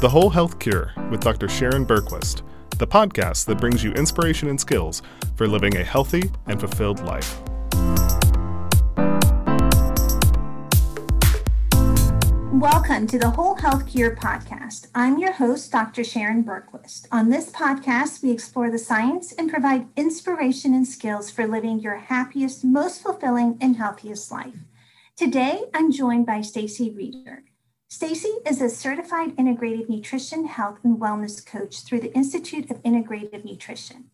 The Whole Health Cure with Dr. Sharon Bergquist, the podcast that brings you inspiration and skills for living a healthy and fulfilled life. Welcome to the Whole Health Cure podcast. I'm your host, Dr. Sharon Bergquist. On this podcast, we explore the science and provide inspiration and skills for living your happiest, most fulfilling, and healthiest life. Today, I'm joined by Staci Rieder. Staci is a certified integrative nutrition, health, and wellness coach through the Institute of Integrative Nutrition.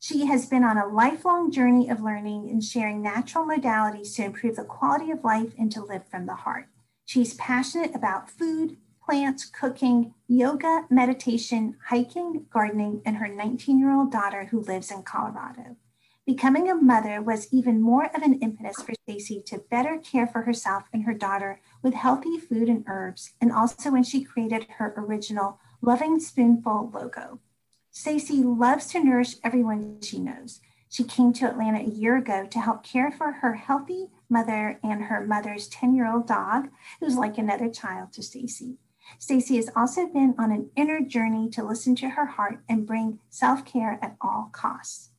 She has been on a lifelong journey of learning and sharing natural modalities to improve the quality of life and to live from the heart. She's passionate about food, plants, cooking, yoga, meditation, hiking, gardening, and her 19 year old daughter who lives in Colorado. Becoming a mother was even more of an impetus for Staci to better care for herself and her daughter with healthy food and herbs, and also when she created her original Lovin' Spoonful logo. Staci loves to nourish everyone she knows. She came to Atlanta a year ago to help care for her healthy mother and her mother's 10 year old dog, who's like another child to Staci. Stacy has also been on an inner journey to listen to her heart and bring self care at all costs.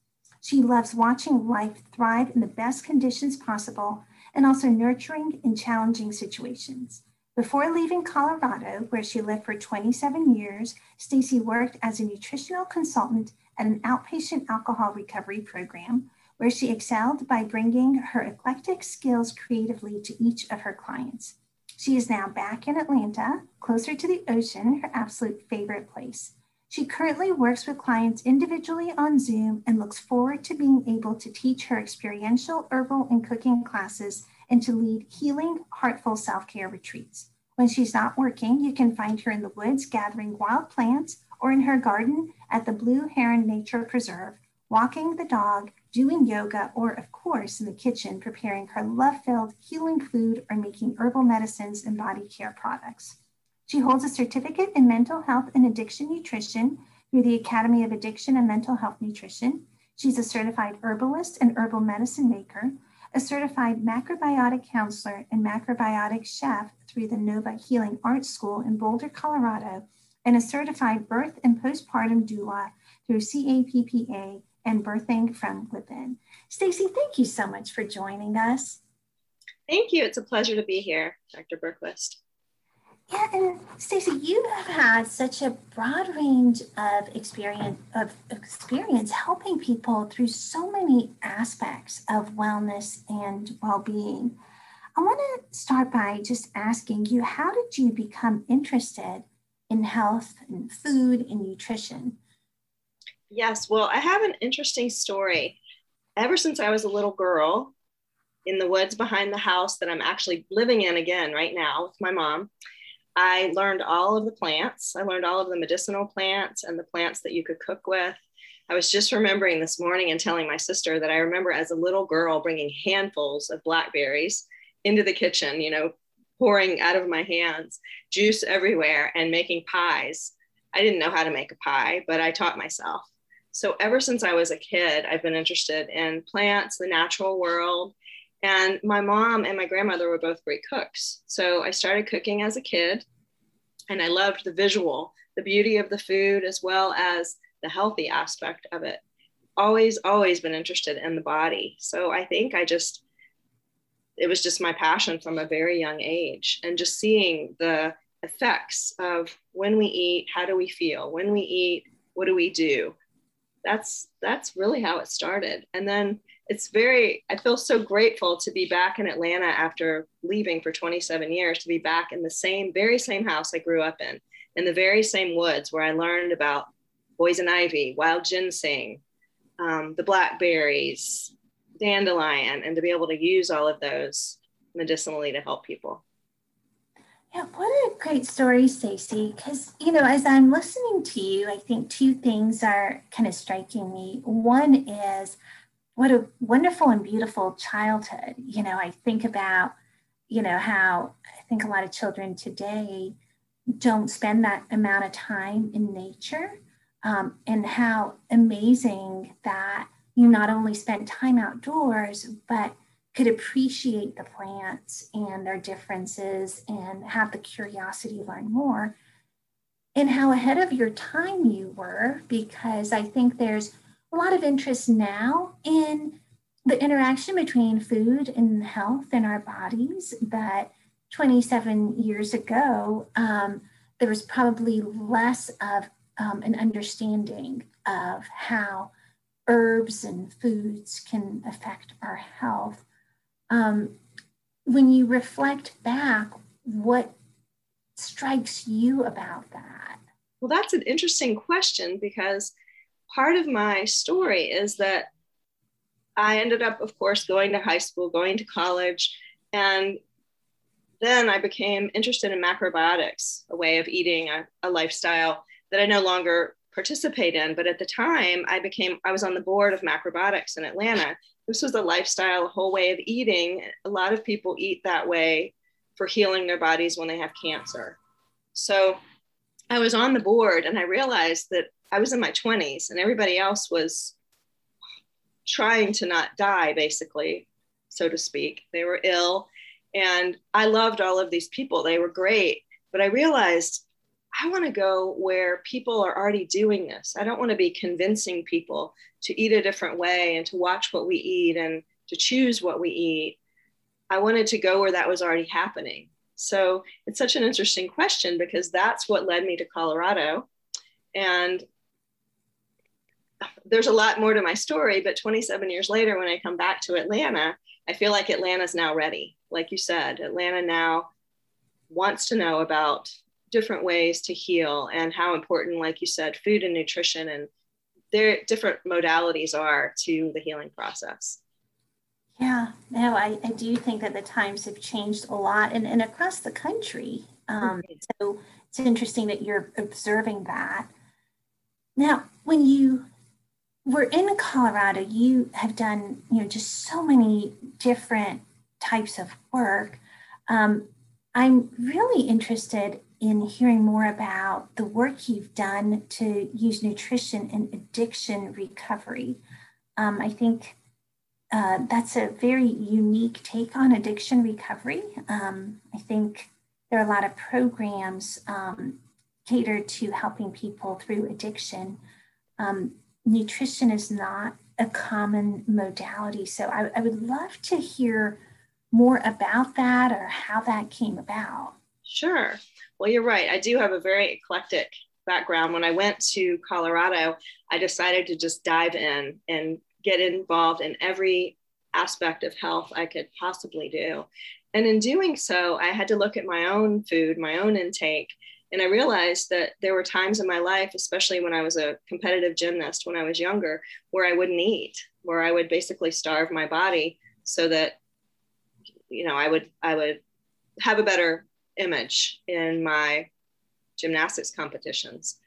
She loves watching life thrive in the best conditions possible and also nurturing in challenging situations. Before leaving Colorado, where she lived for 27 years, Staci worked as a nutritional consultant at an outpatient alcohol recovery program where she excelled by bringing her eclectic skills creatively to each of her clients. She is now back in Atlanta, closer to the ocean, her absolute favorite place. She currently works with clients individually on Zoom and looks forward to being able to teach her experiential herbal and cooking classes and to lead healing, heartful self care retreats. When she's not working, you can find her in the woods gathering wild plants or in her garden at the Blue Heron Nature Preserve, walking the dog, doing yoga, or of course in the kitchen preparing her love filled healing food or making herbal medicines and body care products. She holds a certificate in mental health and addiction nutrition through the Academy of Addiction and Mental Health Nutrition. She's a certified herbalist and herbal medicine maker, a certified macrobiotic counselor and macrobiotic chef through the Nova Healing Arts School in Boulder, Colorado, and a certified birth and postpartum doula through CAPPA and birthing from within. Staci, thank you so much for joining us. Thank you. It's a pleasure to be here, Dr. Bergquist. Yeah, and Staci, you have had such a broad range of experience of experience helping people through so many aspects of wellness and well-being. I want to start by just asking you, how did you become interested in health and food and nutrition? Yes, well, I have an interesting story. Ever since I was a little girl in the woods behind the house that I'm actually living in again right now with my mom, I learned all of the plants. I learned all of the medicinal plants and the plants that you could cook with. I was just remembering this morning and telling my sister that I remember as a little girl bringing handfuls of blackberries into the kitchen, you know, pouring out of my hands, juice everywhere, and making pies. I didn't know how to make a pie, but I taught myself. So ever since I was a kid, I've been interested in plants, the natural world. And my mom and my grandmother were both great cooks. So I started cooking as a kid and I loved the visual, the beauty of the food, as well as the healthy aspect of it. Always, always been interested in the body. So I think I just, it was just my passion from a very young age and just seeing the effects of when we eat, how do we feel? When we eat, what do we do? that's that's really how it started and then it's very i feel so grateful to be back in atlanta after leaving for 27 years to be back in the same very same house i grew up in in the very same woods where i learned about poison ivy wild ginseng um, the blackberries dandelion and to be able to use all of those medicinally to help people yeah, what a great story, Staci. Because, you know, as I'm listening to you, I think two things are kind of striking me. One is what a wonderful and beautiful childhood. You know, I think about, you know, how I think a lot of children today don't spend that amount of time in nature um, and how amazing that you not only spent time outdoors, but could appreciate the plants and their differences and have the curiosity to learn more. and how ahead of your time you were, because I think there's a lot of interest now in the interaction between food and health in our bodies. But 27 years ago, um, there was probably less of um, an understanding of how herbs and foods can affect our health. Um, when you reflect back, what strikes you about that? Well, that's an interesting question because part of my story is that I ended up, of course, going to high school, going to college, and then I became interested in macrobiotics, a way of eating, a, a lifestyle that I no longer participate in. But at the time, I became, I was on the board of macrobiotics in Atlanta. This was a lifestyle, a whole way of eating. A lot of people eat that way for healing their bodies when they have cancer. So I was on the board and I realized that I was in my 20s and everybody else was trying to not die, basically, so to speak. They were ill. And I loved all of these people, they were great. But I realized I want to go where people are already doing this. I don't want to be convincing people to eat a different way and to watch what we eat and to choose what we eat. I wanted to go where that was already happening. So it's such an interesting question because that's what led me to Colorado. And there's a lot more to my story, but 27 years later, when I come back to Atlanta, I feel like Atlanta's now ready. Like you said, Atlanta now wants to know about different ways to heal and how important, like you said, food and nutrition and their different modalities are to the healing process. Yeah, no, I, I do think that the times have changed a lot and, and across the country. Um. So it's interesting that you're observing that. Now, when you were in Colorado, you have done, you know, just so many different types of work. Um, I'm really interested in hearing more about the work you've done to use nutrition in addiction recovery. Um, I think uh, that's a very unique take on addiction recovery. Um, I think there are a lot of programs um, catered to helping people through addiction. Um, nutrition is not a common modality. So I, I would love to hear more about that or how that came about. Sure. Well, you're right. I do have a very eclectic background. When I went to Colorado, I decided to just dive in and get involved in every aspect of health I could possibly do. And in doing so, I had to look at my own food, my own intake, and I realized that there were times in my life, especially when I was a competitive gymnast when I was younger, where I wouldn't eat, where I would basically starve my body so that, you know, I would I would have a better image in my gymnastics competitions.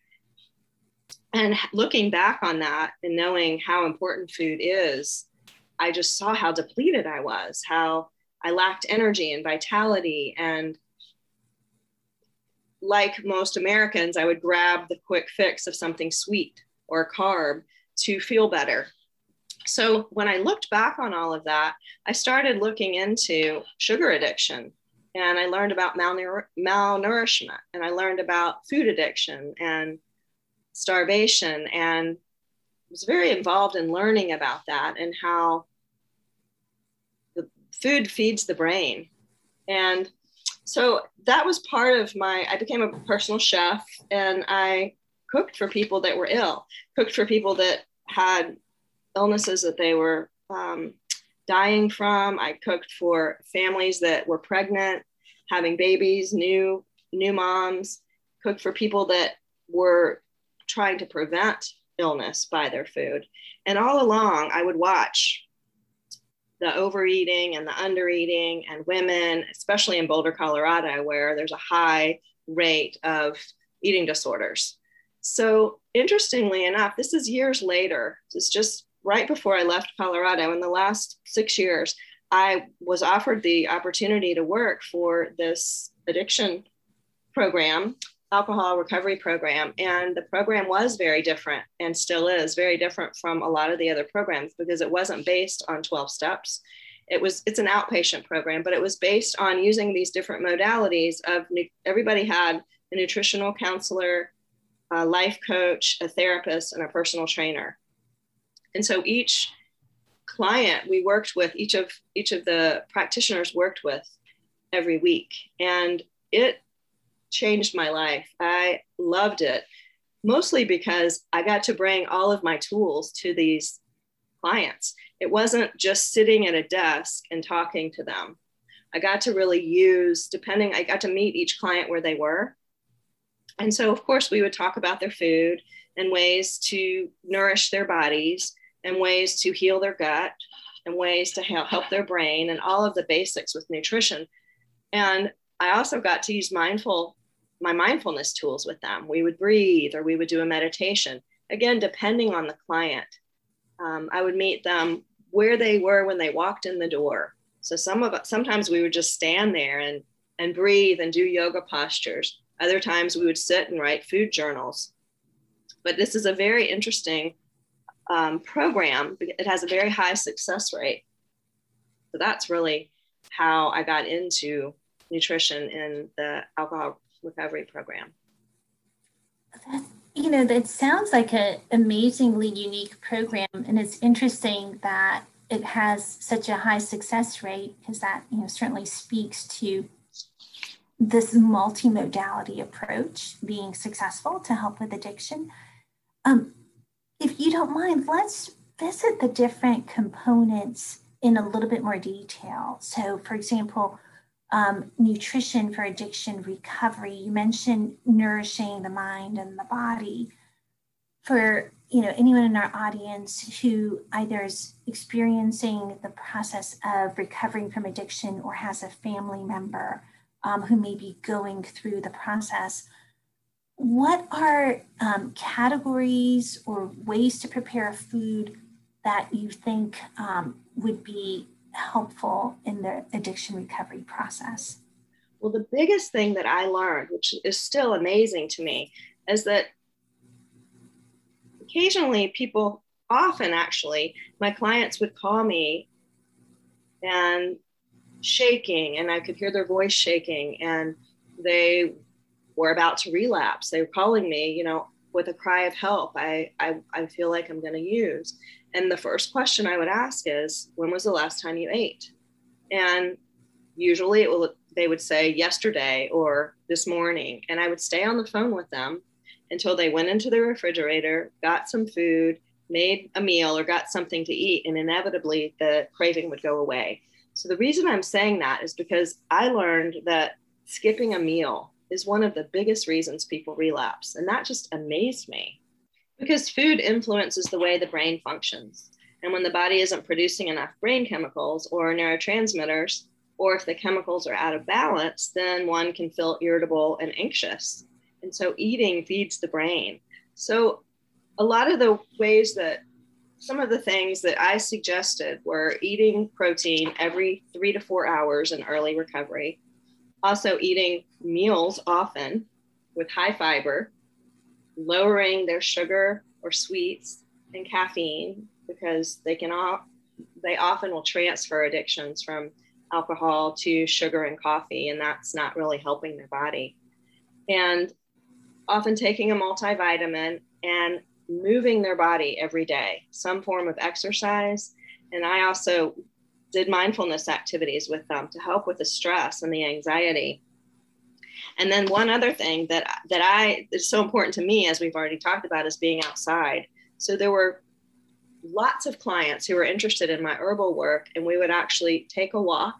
And looking back on that and knowing how important food is, I just saw how depleted I was, how I lacked energy and vitality. And like most Americans, I would grab the quick fix of something sweet or carb to feel better. So when I looked back on all of that, I started looking into sugar addiction. And I learned about malnour- malnourishment. And I learned about food addiction and starvation and was very involved in learning about that and how the food feeds the brain. And so that was part of my i became a personal chef and i cooked for people that were ill cooked for people that had illnesses that they were um, dying from i cooked for families that were pregnant having babies new new moms cooked for people that were trying to prevent illness by their food and all along i would watch the overeating and the undereating and women, especially in Boulder, Colorado, where there's a high rate of eating disorders. So, interestingly enough, this is years later. Is just right before I left Colorado. In the last six years, I was offered the opportunity to work for this addiction program alcohol recovery program. And the program was very different and still is very different from a lot of the other programs because it wasn't based on 12 steps. It was it's an outpatient program, but it was based on using these different modalities of everybody had a nutritional counselor, a life coach, a therapist, and a personal trainer. And so each client we worked with, each of each of the practitioners worked with every week. And it changed my life. I loved it, mostly because I got to bring all of my tools to these clients. It wasn't just sitting at a desk and talking to them. I got to really use, depending, I got to meet each client where they were. And so, of course, we would talk about their food and ways to nourish their bodies and ways to heal their gut and ways to help their brain and all of the basics with nutrition. And I also got to use mindful my mindfulness tools with them. We would breathe or we would do a meditation. Again, depending on the client. Um, I would meet them where they were when they walked in the door. So some of sometimes we would just stand there and and breathe and do yoga postures. Other times we would sit and write food journals. But this is a very interesting um, program. It has a very high success rate. So that's really how I got into nutrition in the alcohol recovery program. That, you know, that sounds like an amazingly unique program. And it's interesting that it has such a high success rate because that, you know, certainly speaks to this multimodality approach being successful to help with addiction. Um, if you don't mind, let's visit the different components in a little bit more detail. So, for example, um, nutrition for addiction recovery. You mentioned nourishing the mind and the body. For you know anyone in our audience who either is experiencing the process of recovering from addiction or has a family member um, who may be going through the process, what are um, categories or ways to prepare a food that you think um, would be helpful in the addiction recovery process? Well, the biggest thing that I learned, which is still amazing to me, is that occasionally people, often actually, my clients would call me and shaking, and I could hear their voice shaking, and they were about to relapse. They were calling me, you know, with a cry of help. I, I, I feel like I'm going to use. And the first question I would ask is, when was the last time you ate? And usually it will, they would say yesterday or this morning. And I would stay on the phone with them until they went into the refrigerator, got some food, made a meal, or got something to eat. And inevitably the craving would go away. So the reason I'm saying that is because I learned that skipping a meal is one of the biggest reasons people relapse. And that just amazed me because food influences the way the brain functions. And when the body isn't producing enough brain chemicals or neurotransmitters, or if the chemicals are out of balance, then one can feel irritable and anxious. And so eating feeds the brain. So a lot of the ways that some of the things that I suggested were eating protein every three to four hours in early recovery, also eating meals often with high fiber, lowering their sugar or sweets and caffeine because they can all, they often will transfer addictions from alcohol to sugar and coffee and that's not really helping their body and often taking a multivitamin and moving their body every day some form of exercise and i also did mindfulness activities with them to help with the stress and the anxiety. And then one other thing that that I is so important to me, as we've already talked about, is being outside. So there were lots of clients who were interested in my herbal work, and we would actually take a walk,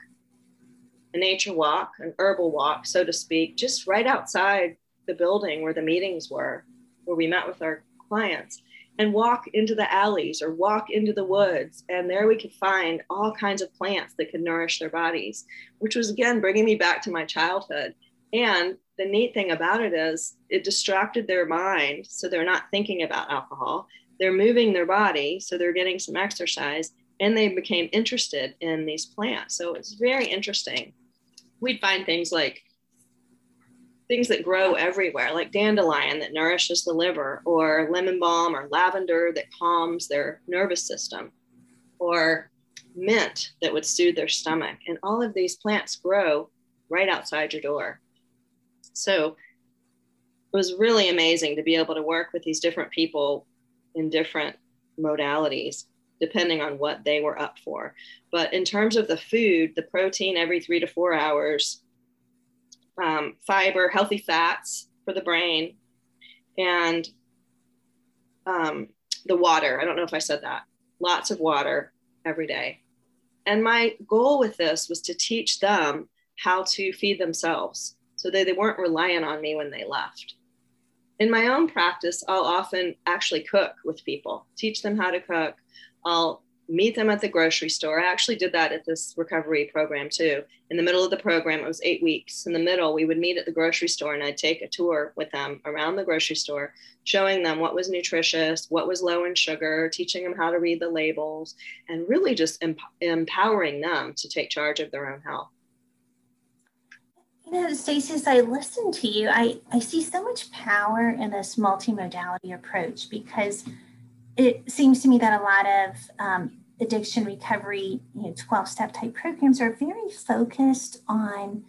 a nature walk, an herbal walk, so to speak, just right outside the building where the meetings were, where we met with our clients and walk into the alleys or walk into the woods. And there we could find all kinds of plants that could nourish their bodies, which was again bringing me back to my childhood. And the neat thing about it is it distracted their mind. So they're not thinking about alcohol, they're moving their body. So they're getting some exercise and they became interested in these plants. So it's very interesting. We'd find things like things that grow everywhere, like dandelion that nourishes the liver, or lemon balm or lavender that calms their nervous system, or mint that would soothe their stomach. And all of these plants grow right outside your door. So it was really amazing to be able to work with these different people in different modalities depending on what they were up for. But in terms of the food, the protein every three to four hours, um, fiber, healthy fats for the brain, and um, the water. I don't know if I said that. Lots of water every day. And my goal with this was to teach them how to feed themselves so that they weren't relying on me when they left. In my own practice, I'll often actually cook with people, teach them how to cook. I'll meet them at the grocery store. I actually did that at this recovery program too. In the middle of the program, it was eight weeks. In the middle, we would meet at the grocery store and I'd take a tour with them around the grocery store, showing them what was nutritious, what was low in sugar, teaching them how to read the labels, and really just emp- empowering them to take charge of their own health. You know, Staci, as I listen to you, I, I see so much power in this multimodality approach because it seems to me that a lot of um, addiction recovery, you know, 12 step type programs are very focused on,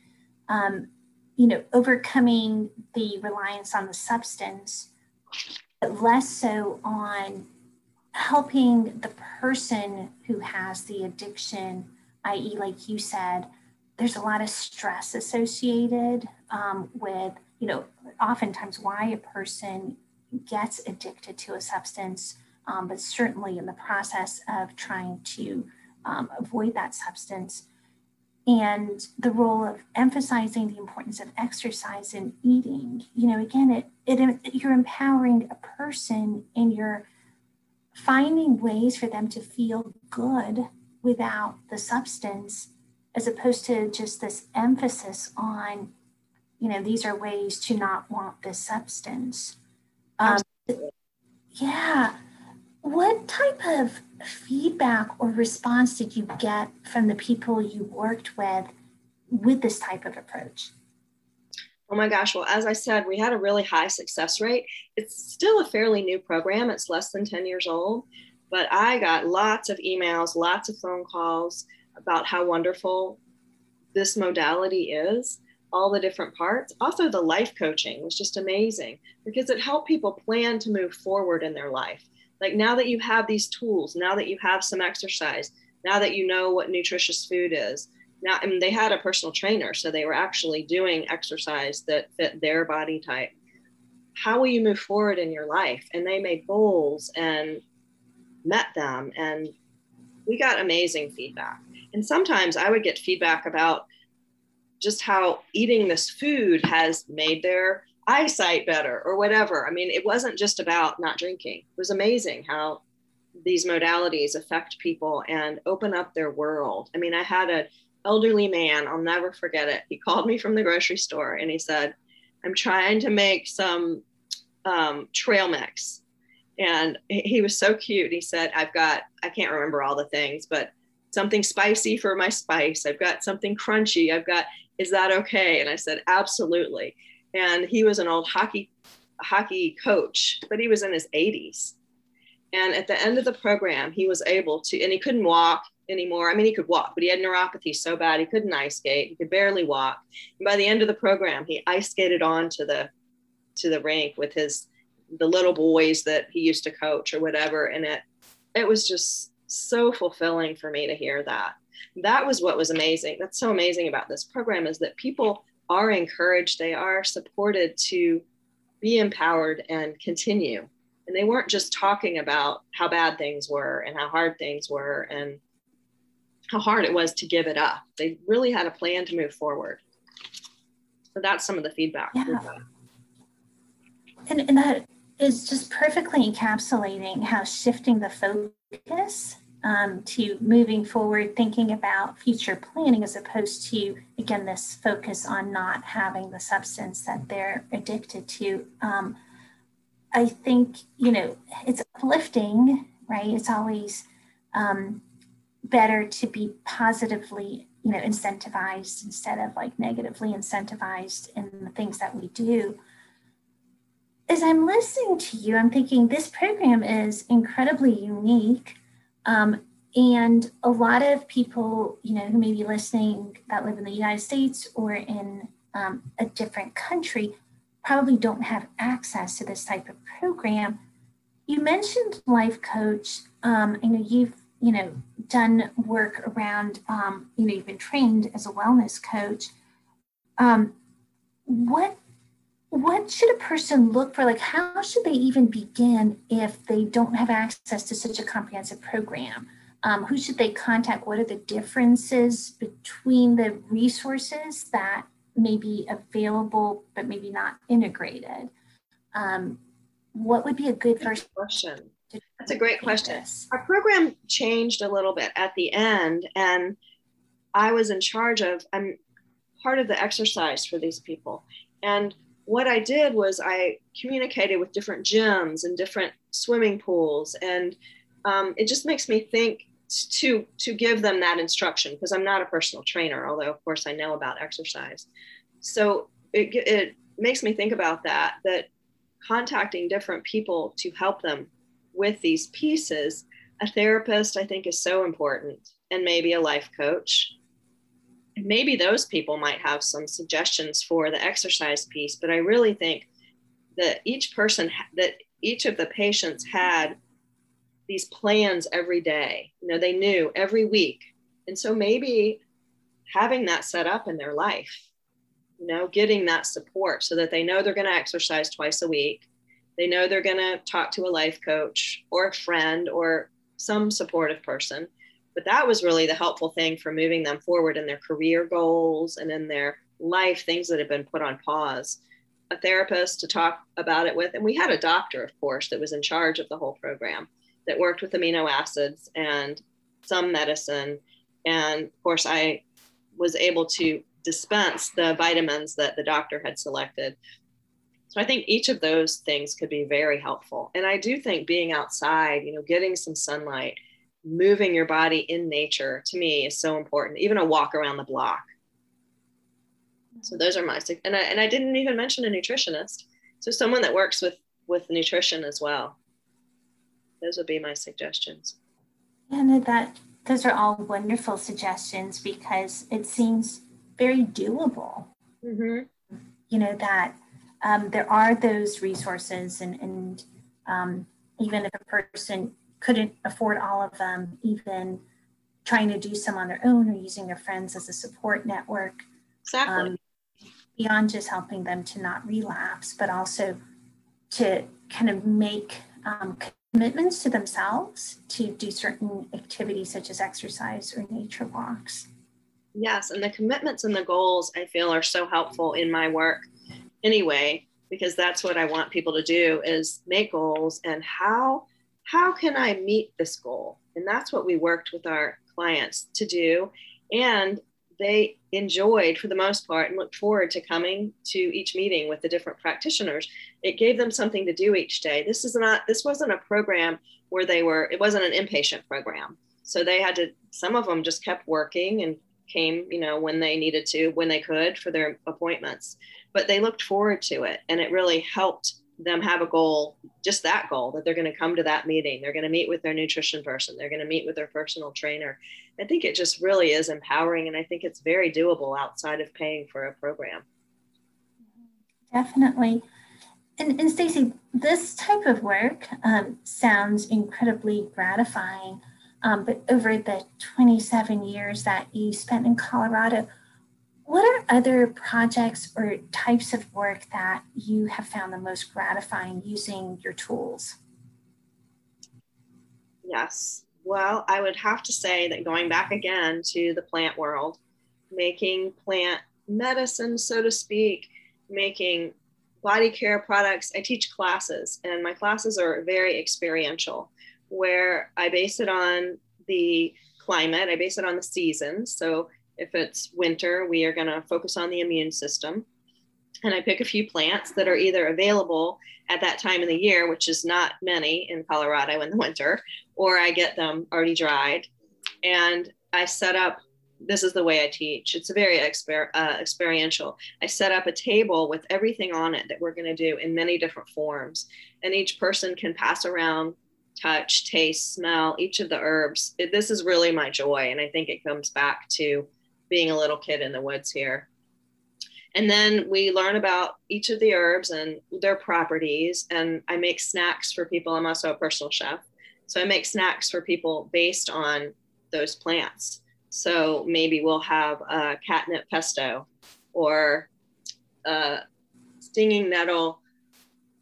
um, you know, overcoming the reliance on the substance, but less so on helping the person who has the addiction, i.e., like you said, there's a lot of stress associated um, with, you know, oftentimes why a person gets addicted to a substance um, but certainly in the process of trying to um, avoid that substance. And the role of emphasizing the importance of exercise and eating, you know, again, it, it you're empowering a person and you're finding ways for them to feel good without the substance, as opposed to just this emphasis on, you know, these are ways to not want this substance. Um, yeah what type of feedback or response did you get from the people you worked with with this type of approach? Oh my gosh. Well, as I said, we had a really high success rate. It's still a fairly new program, it's less than 10 years old, but I got lots of emails, lots of phone calls about how wonderful this modality is, all the different parts. Also, the life coaching was just amazing because it helped people plan to move forward in their life. Like now that you have these tools now that you have some exercise now that you know what nutritious food is now I mean, they had a personal trainer so they were actually doing exercise that fit their body type. How will you move forward in your life? And they made goals and met them and we got amazing feedback and sometimes i would get feedback about just how eating this food has made their eyesight better or whatever. I mean, it wasn't just about not drinking. It was amazing how these modalities affect people and open up their world. I mean, I had an elderly man, I'll never forget it. He called me from the grocery store and he said, I'm trying to make some um, trail mix. And he was so cute. He said, I've got, I can't remember all the things, but something spicy for my spice. I've got something crunchy. I've got, is that okay? And I said, absolutely and he was an old hockey hockey coach, but he was in his 80s. And at the end of the program, he was able to, and he couldn't walk anymore. I mean, he could walk, but he had neuropathy so bad he couldn't ice skate. He could barely walk. And by the end of the program, he ice skated on to the to the rink with his the little boys that he used to coach or whatever. And it it was just so fulfilling for me to hear that. That was what was amazing. That's so amazing about this program is that people are encouraged, they are supported to be empowered and continue. And they weren't just talking about how bad things were and how hard things were and how hard it was to give it up. They really had a plan to move forward. So that's some of the feedback. Yeah. And, and that is just perfectly encapsulating how shifting the focus um, to moving forward, thinking about future planning as opposed to, again, this focus on not having the substance that they're addicted to. Um, I think, you know, it's uplifting, right? It's always um, better to be positively, you know, incentivized instead of like negatively incentivized in the things that we do. As I'm listening to you, I'm thinking this program is incredibly unique um, and a lot of people, you know, who may be listening that live in the United States or in um, a different country probably don't have access to this type of program. You mentioned life coach. Um, I know you've you know done work around um, you know you've been trained as a wellness coach. Um, what what should a person look for? Like, how should they even begin if they don't have access to such a comprehensive program? Um, who should they contact? What are the differences between the resources that may be available but maybe not integrated? Um, what would be a good first question? That's a great question. This? Our program changed a little bit at the end, and I was in charge of. I'm part of the exercise for these people, and what I did was I communicated with different gyms and different swimming pools, and um, it just makes me think to to give them that instruction because I'm not a personal trainer, although of course I know about exercise. So it, it makes me think about that that contacting different people to help them with these pieces. A therapist I think is so important, and maybe a life coach maybe those people might have some suggestions for the exercise piece but i really think that each person that each of the patients had these plans every day. You know they knew every week. And so maybe having that set up in their life you know getting that support so that they know they're going to exercise twice a week they know they're going to talk to a life coach or a friend or some supportive person but that was really the helpful thing for moving them forward in their career goals and in their life, things that had been put on pause. A therapist to talk about it with. And we had a doctor, of course, that was in charge of the whole program that worked with amino acids and some medicine. And of course, I was able to dispense the vitamins that the doctor had selected. So I think each of those things could be very helpful. And I do think being outside, you know, getting some sunlight, moving your body in nature to me is so important. Even a walk around the block. So those are my and I, and I didn't even mention a nutritionist. So someone that works with with nutrition as well. Those would be my suggestions. And that those are all wonderful suggestions because it seems very doable. Mm-hmm. you know that um, there are those resources and, and um, even if a person couldn't afford all of them, even trying to do some on their own or using their friends as a support network. Exactly. Um, beyond just helping them to not relapse, but also to kind of make um, commitments to themselves to do certain activities such as exercise or nature walks. Yes, and the commitments and the goals I feel are so helpful in my work anyway, because that's what I want people to do is make goals and how how can I meet this goal? And that's what we worked with our clients to do. And they enjoyed for the most part and looked forward to coming to each meeting with the different practitioners. It gave them something to do each day. This is not, this wasn't a program where they were, it wasn't an inpatient program. So they had to, some of them just kept working and came, you know, when they needed to, when they could for their appointments. But they looked forward to it and it really helped them have a goal, just that goal, that they're going to come to that meeting. They're going to meet with their nutrition person. They're going to meet with their personal trainer. I think it just really is empowering. And I think it's very doable outside of paying for a program. Definitely. And, and Staci, this type of work um, sounds incredibly gratifying. Um, but over the 27 years that you spent in Colorado, what are other projects or types of work that you have found the most gratifying using your tools? Yes. Well, I would have to say that going back again to the plant world, making plant medicine, so to speak, making body care products. I teach classes, and my classes are very experiential, where I base it on the climate, I base it on the seasons. So if it's winter, we are going to focus on the immune system. And I pick a few plants that are either available at that time of the year, which is not many in Colorado in the winter, or I get them already dried. And I set up this is the way I teach. It's very exper- uh, experiential. I set up a table with everything on it that we're going to do in many different forms. And each person can pass around, touch, taste, smell each of the herbs. It, this is really my joy. And I think it comes back to being a little kid in the woods here. And then we learn about each of the herbs and their properties. And I make snacks for people. I'm also a personal chef. So I make snacks for people based on those plants. So maybe we'll have a catnip pesto or a stinging nettle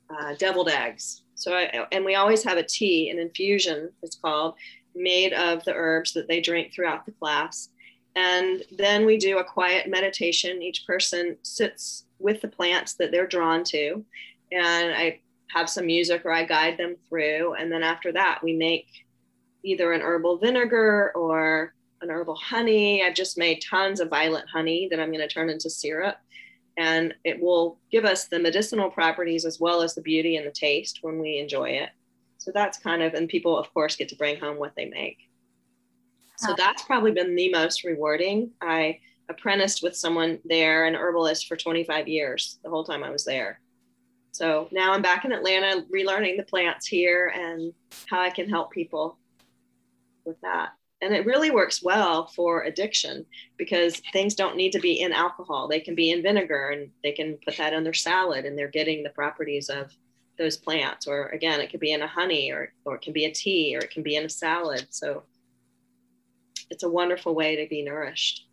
uh, deviled eggs. So I, and we always have a tea, an infusion, it's called, made of the herbs that they drink throughout the class. And then we do a quiet meditation. Each person sits with the plants that they're drawn to. And I have some music or I guide them through. And then after that, we make either an herbal vinegar or an herbal honey. I've just made tons of violet honey that I'm going to turn into syrup. And it will give us the medicinal properties as well as the beauty and the taste when we enjoy it. So that's kind of, and people, of course, get to bring home what they make. So ah. that's probably been the most rewarding. I apprenticed with someone there, an herbalist, for 25 years, the whole time I was there. So now I'm back in Atlanta, relearning the plants here and how I can help people with that. And it really works well for addiction because things don't need to be in alcohol. They can be in vinegar and they can put that in their salad and they're getting the properties of those plants. Or again, it could be in a honey or, or it can be a tea or it can be in a salad. So it's a wonderful way to be nourished.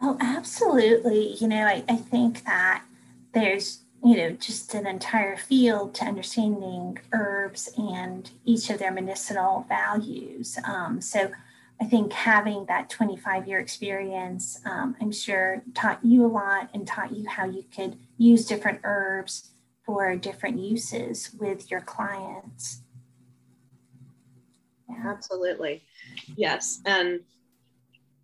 Oh, absolutely. You know, I, I think that there's, you know, just an entire field to understanding herbs and each of their medicinal values. Um, so I think having that 25 year experience, um, I'm sure taught you a lot and taught you how you could use different herbs for different uses with your clients. Absolutely. Yes. And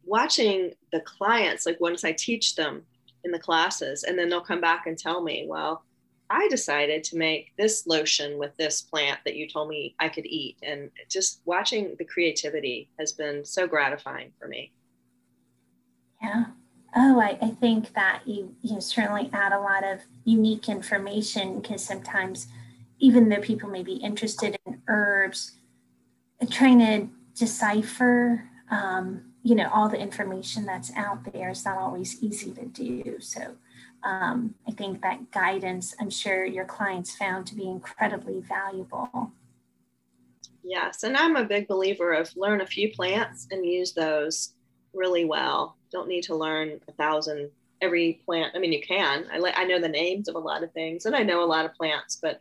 watching the clients, like once I teach them in the classes, and then they'll come back and tell me, well, I decided to make this lotion with this plant that you told me I could eat. And just watching the creativity has been so gratifying for me. Yeah. Oh, I, I think that you, you certainly add a lot of unique information because sometimes, even though people may be interested in herbs, trying to decipher um, you know all the information that's out there is not always easy to do. So um, i think that guidance i'm sure your clients found to be incredibly valuable. Yes and i'm a big believer of learn a few plants and use those really well. Don't need to learn a thousand every plant. I mean you can. I, I know the names of a lot of things and i know a lot of plants but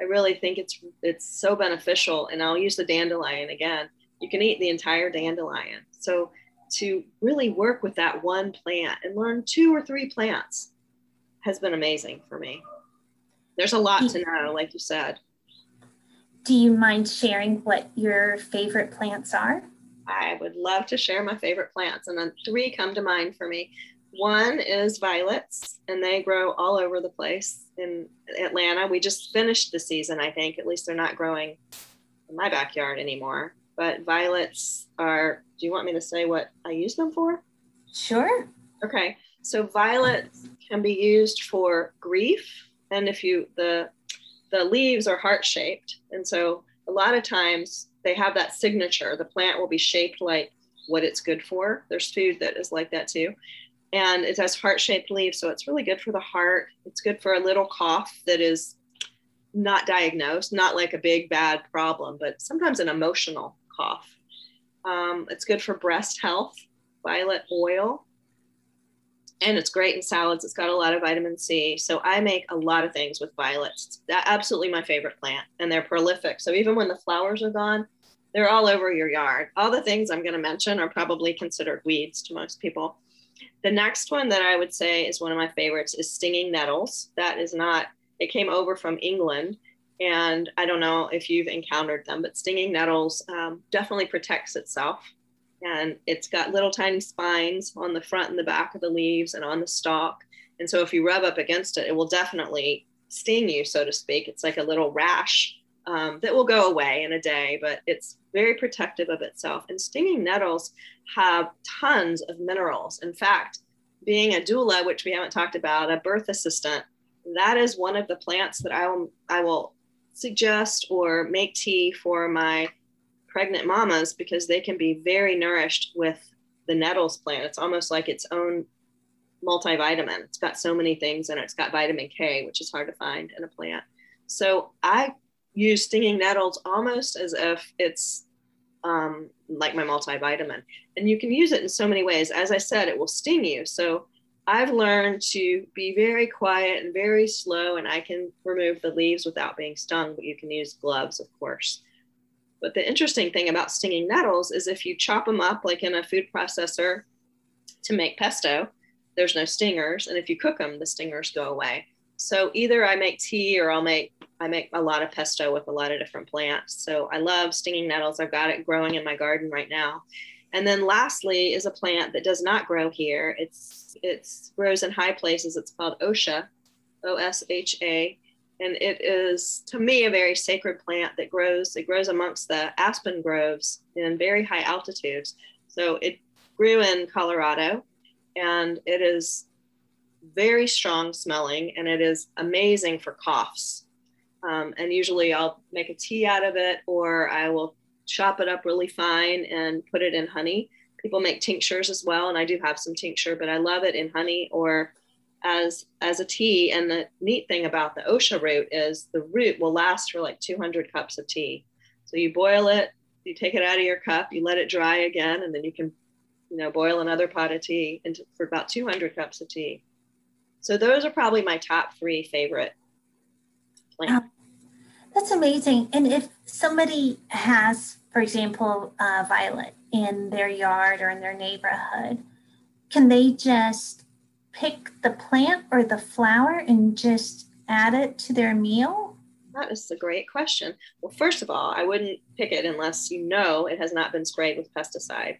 i really think it's it's so beneficial and i'll use the dandelion again you can eat the entire dandelion. So to really work with that one plant and learn two or three plants has been amazing for me. There's a lot to know, like you said. Do you mind sharing what your favorite plants are? I would love to share my favorite plants, and then three come to mind for me. One is violets, and they grow all over the place in Atlanta. We just finished the season, I think. At least they're not growing in my backyard anymore. But violets are do you want me to say what i use them for? Sure. Okay. So violets can be used for grief and if you the the leaves are heart shaped and so a lot of times they have that signature. The plant will be shaped like what it's good for. There's food that is like that too and it has heart shaped leaves so it's really good for the heart it's good for a little cough that is not diagnosed not like a big bad problem but sometimes an emotional cough. Um, it's good for breast health, violet oil, and it's great in salads. It's got a lot of vitamin C. So I make a lot of things with violets. It's absolutely my favorite plant, and they're prolific. So even when the flowers are gone, they're all over your yard. All the things I'm going to mention are probably considered weeds to most people. The next one that I would say is one of my favorites is stinging nettles. That is not, it came over from England and I don't know if you've encountered them, but stinging nettles um, definitely protects itself. And it's got little tiny spines on the front and the back of the leaves and on the stalk. And so if you rub up against it, it will definitely sting you, so to speak. It's like a little rash um, that will go away in a day, but it's very protective of itself. And stinging nettles have tons of minerals. In fact, being a doula, which we haven't talked about, a birth assistant, that is one of the plants that I will I will suggest or make tea for my pregnant mamas because they can be very nourished with the nettles plant. It's almost like its own multivitamin. It's got so many things in it. It's got vitamin K, which is hard to find in a plant. So I use stinging nettles almost as if it's um, like my multivitamin. And you can use it in so many ways. As I said, it will sting you. So I've learned to be very quiet and very slow, and I can remove the leaves without being stung, but you can use gloves, of course. But the interesting thing about stinging nettles is if you chop them up like in a food processor to make pesto, there's no stingers. And if you cook them, the stingers go away. So either I make tea or I'll make I make a lot of pesto with a lot of different plants. So I love stinging nettles. I've got it growing in my garden right now. And then lastly is a plant that does not grow here. It's it's grows in high places. It's called Osha, O S H A, and it is to me a very sacred plant that grows. It grows amongst the aspen groves in very high altitudes. So it grew in Colorado, and it is very strong smelling, and it is amazing for coughs. Um, and usually I'll make a tea out of it, or I will chop it up really fine and put it in honey. People make tinctures as well, and I do have some tincture, but I love it in honey or as as a tea. And the neat thing about the osha root is the root will last for like 200 cups of tea. So you boil it, you take it out of your cup, you let it dry again, and then you can, you know, boil another pot of tea into, for about 200 cups of tea. So those are probably my top three favorite plants. Um, that's amazing. And if somebody has, for example, a violet in their yard or in their neighborhood, can they just pick the plant or the flower and just add it to their meal? That is a great question. Well, first of all, I wouldn't pick it unless you know it has not been sprayed with pesticide.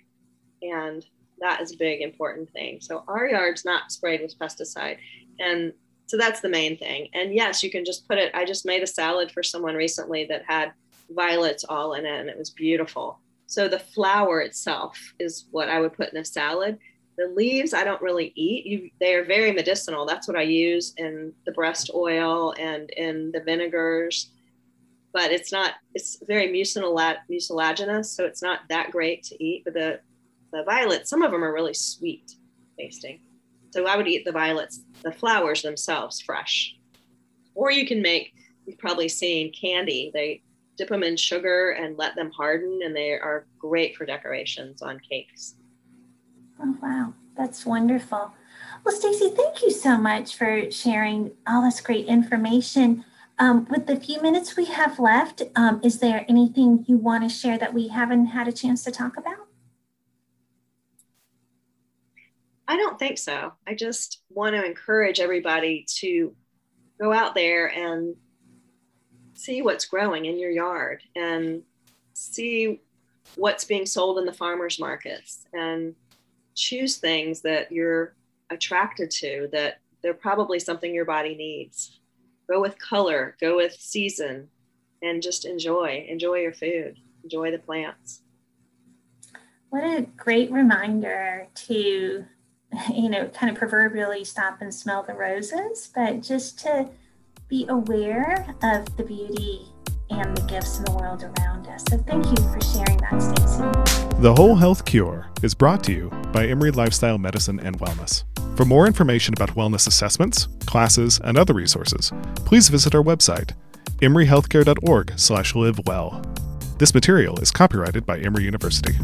And that is a big important thing. So our yard's not sprayed with pesticide. And so that's the main thing. And yes, you can just put it. I just made a salad for someone recently that had violets all in it, and it was beautiful. So the flower itself is what I would put in a salad. The leaves I don't really eat. You, they are very medicinal. That's what I use in the breast oil and in the vinegars. But it's not. It's very mucilaginous, so it's not that great to eat. But the the violets, some of them are really sweet tasting. So I would eat the violets, the flowers themselves fresh. Or you can make, you've probably seen candy. They dip them in sugar and let them harden, and they are great for decorations on cakes. Oh, wow. That's wonderful. Well, Staci, thank you so much for sharing all this great information. Um, with the few minutes we have left, um, is there anything you want to share that we haven't had a chance to talk about? I don't think so. I just want to encourage everybody to go out there and see what's growing in your yard and see what's being sold in the farmers markets and choose things that you're attracted to that they're probably something your body needs. Go with color, go with season, and just enjoy. Enjoy your food, enjoy the plants. What a great reminder to you know, kind of proverbially stop and smell the roses, but just to be aware of the beauty and the gifts in the world around us. So thank you for sharing that, Staci. The Whole Health Cure is brought to you by Emory Lifestyle Medicine and Wellness. For more information about wellness assessments, classes, and other resources, please visit our website, emoryhealthcare.org slash. This material is copyrighted by Emory University.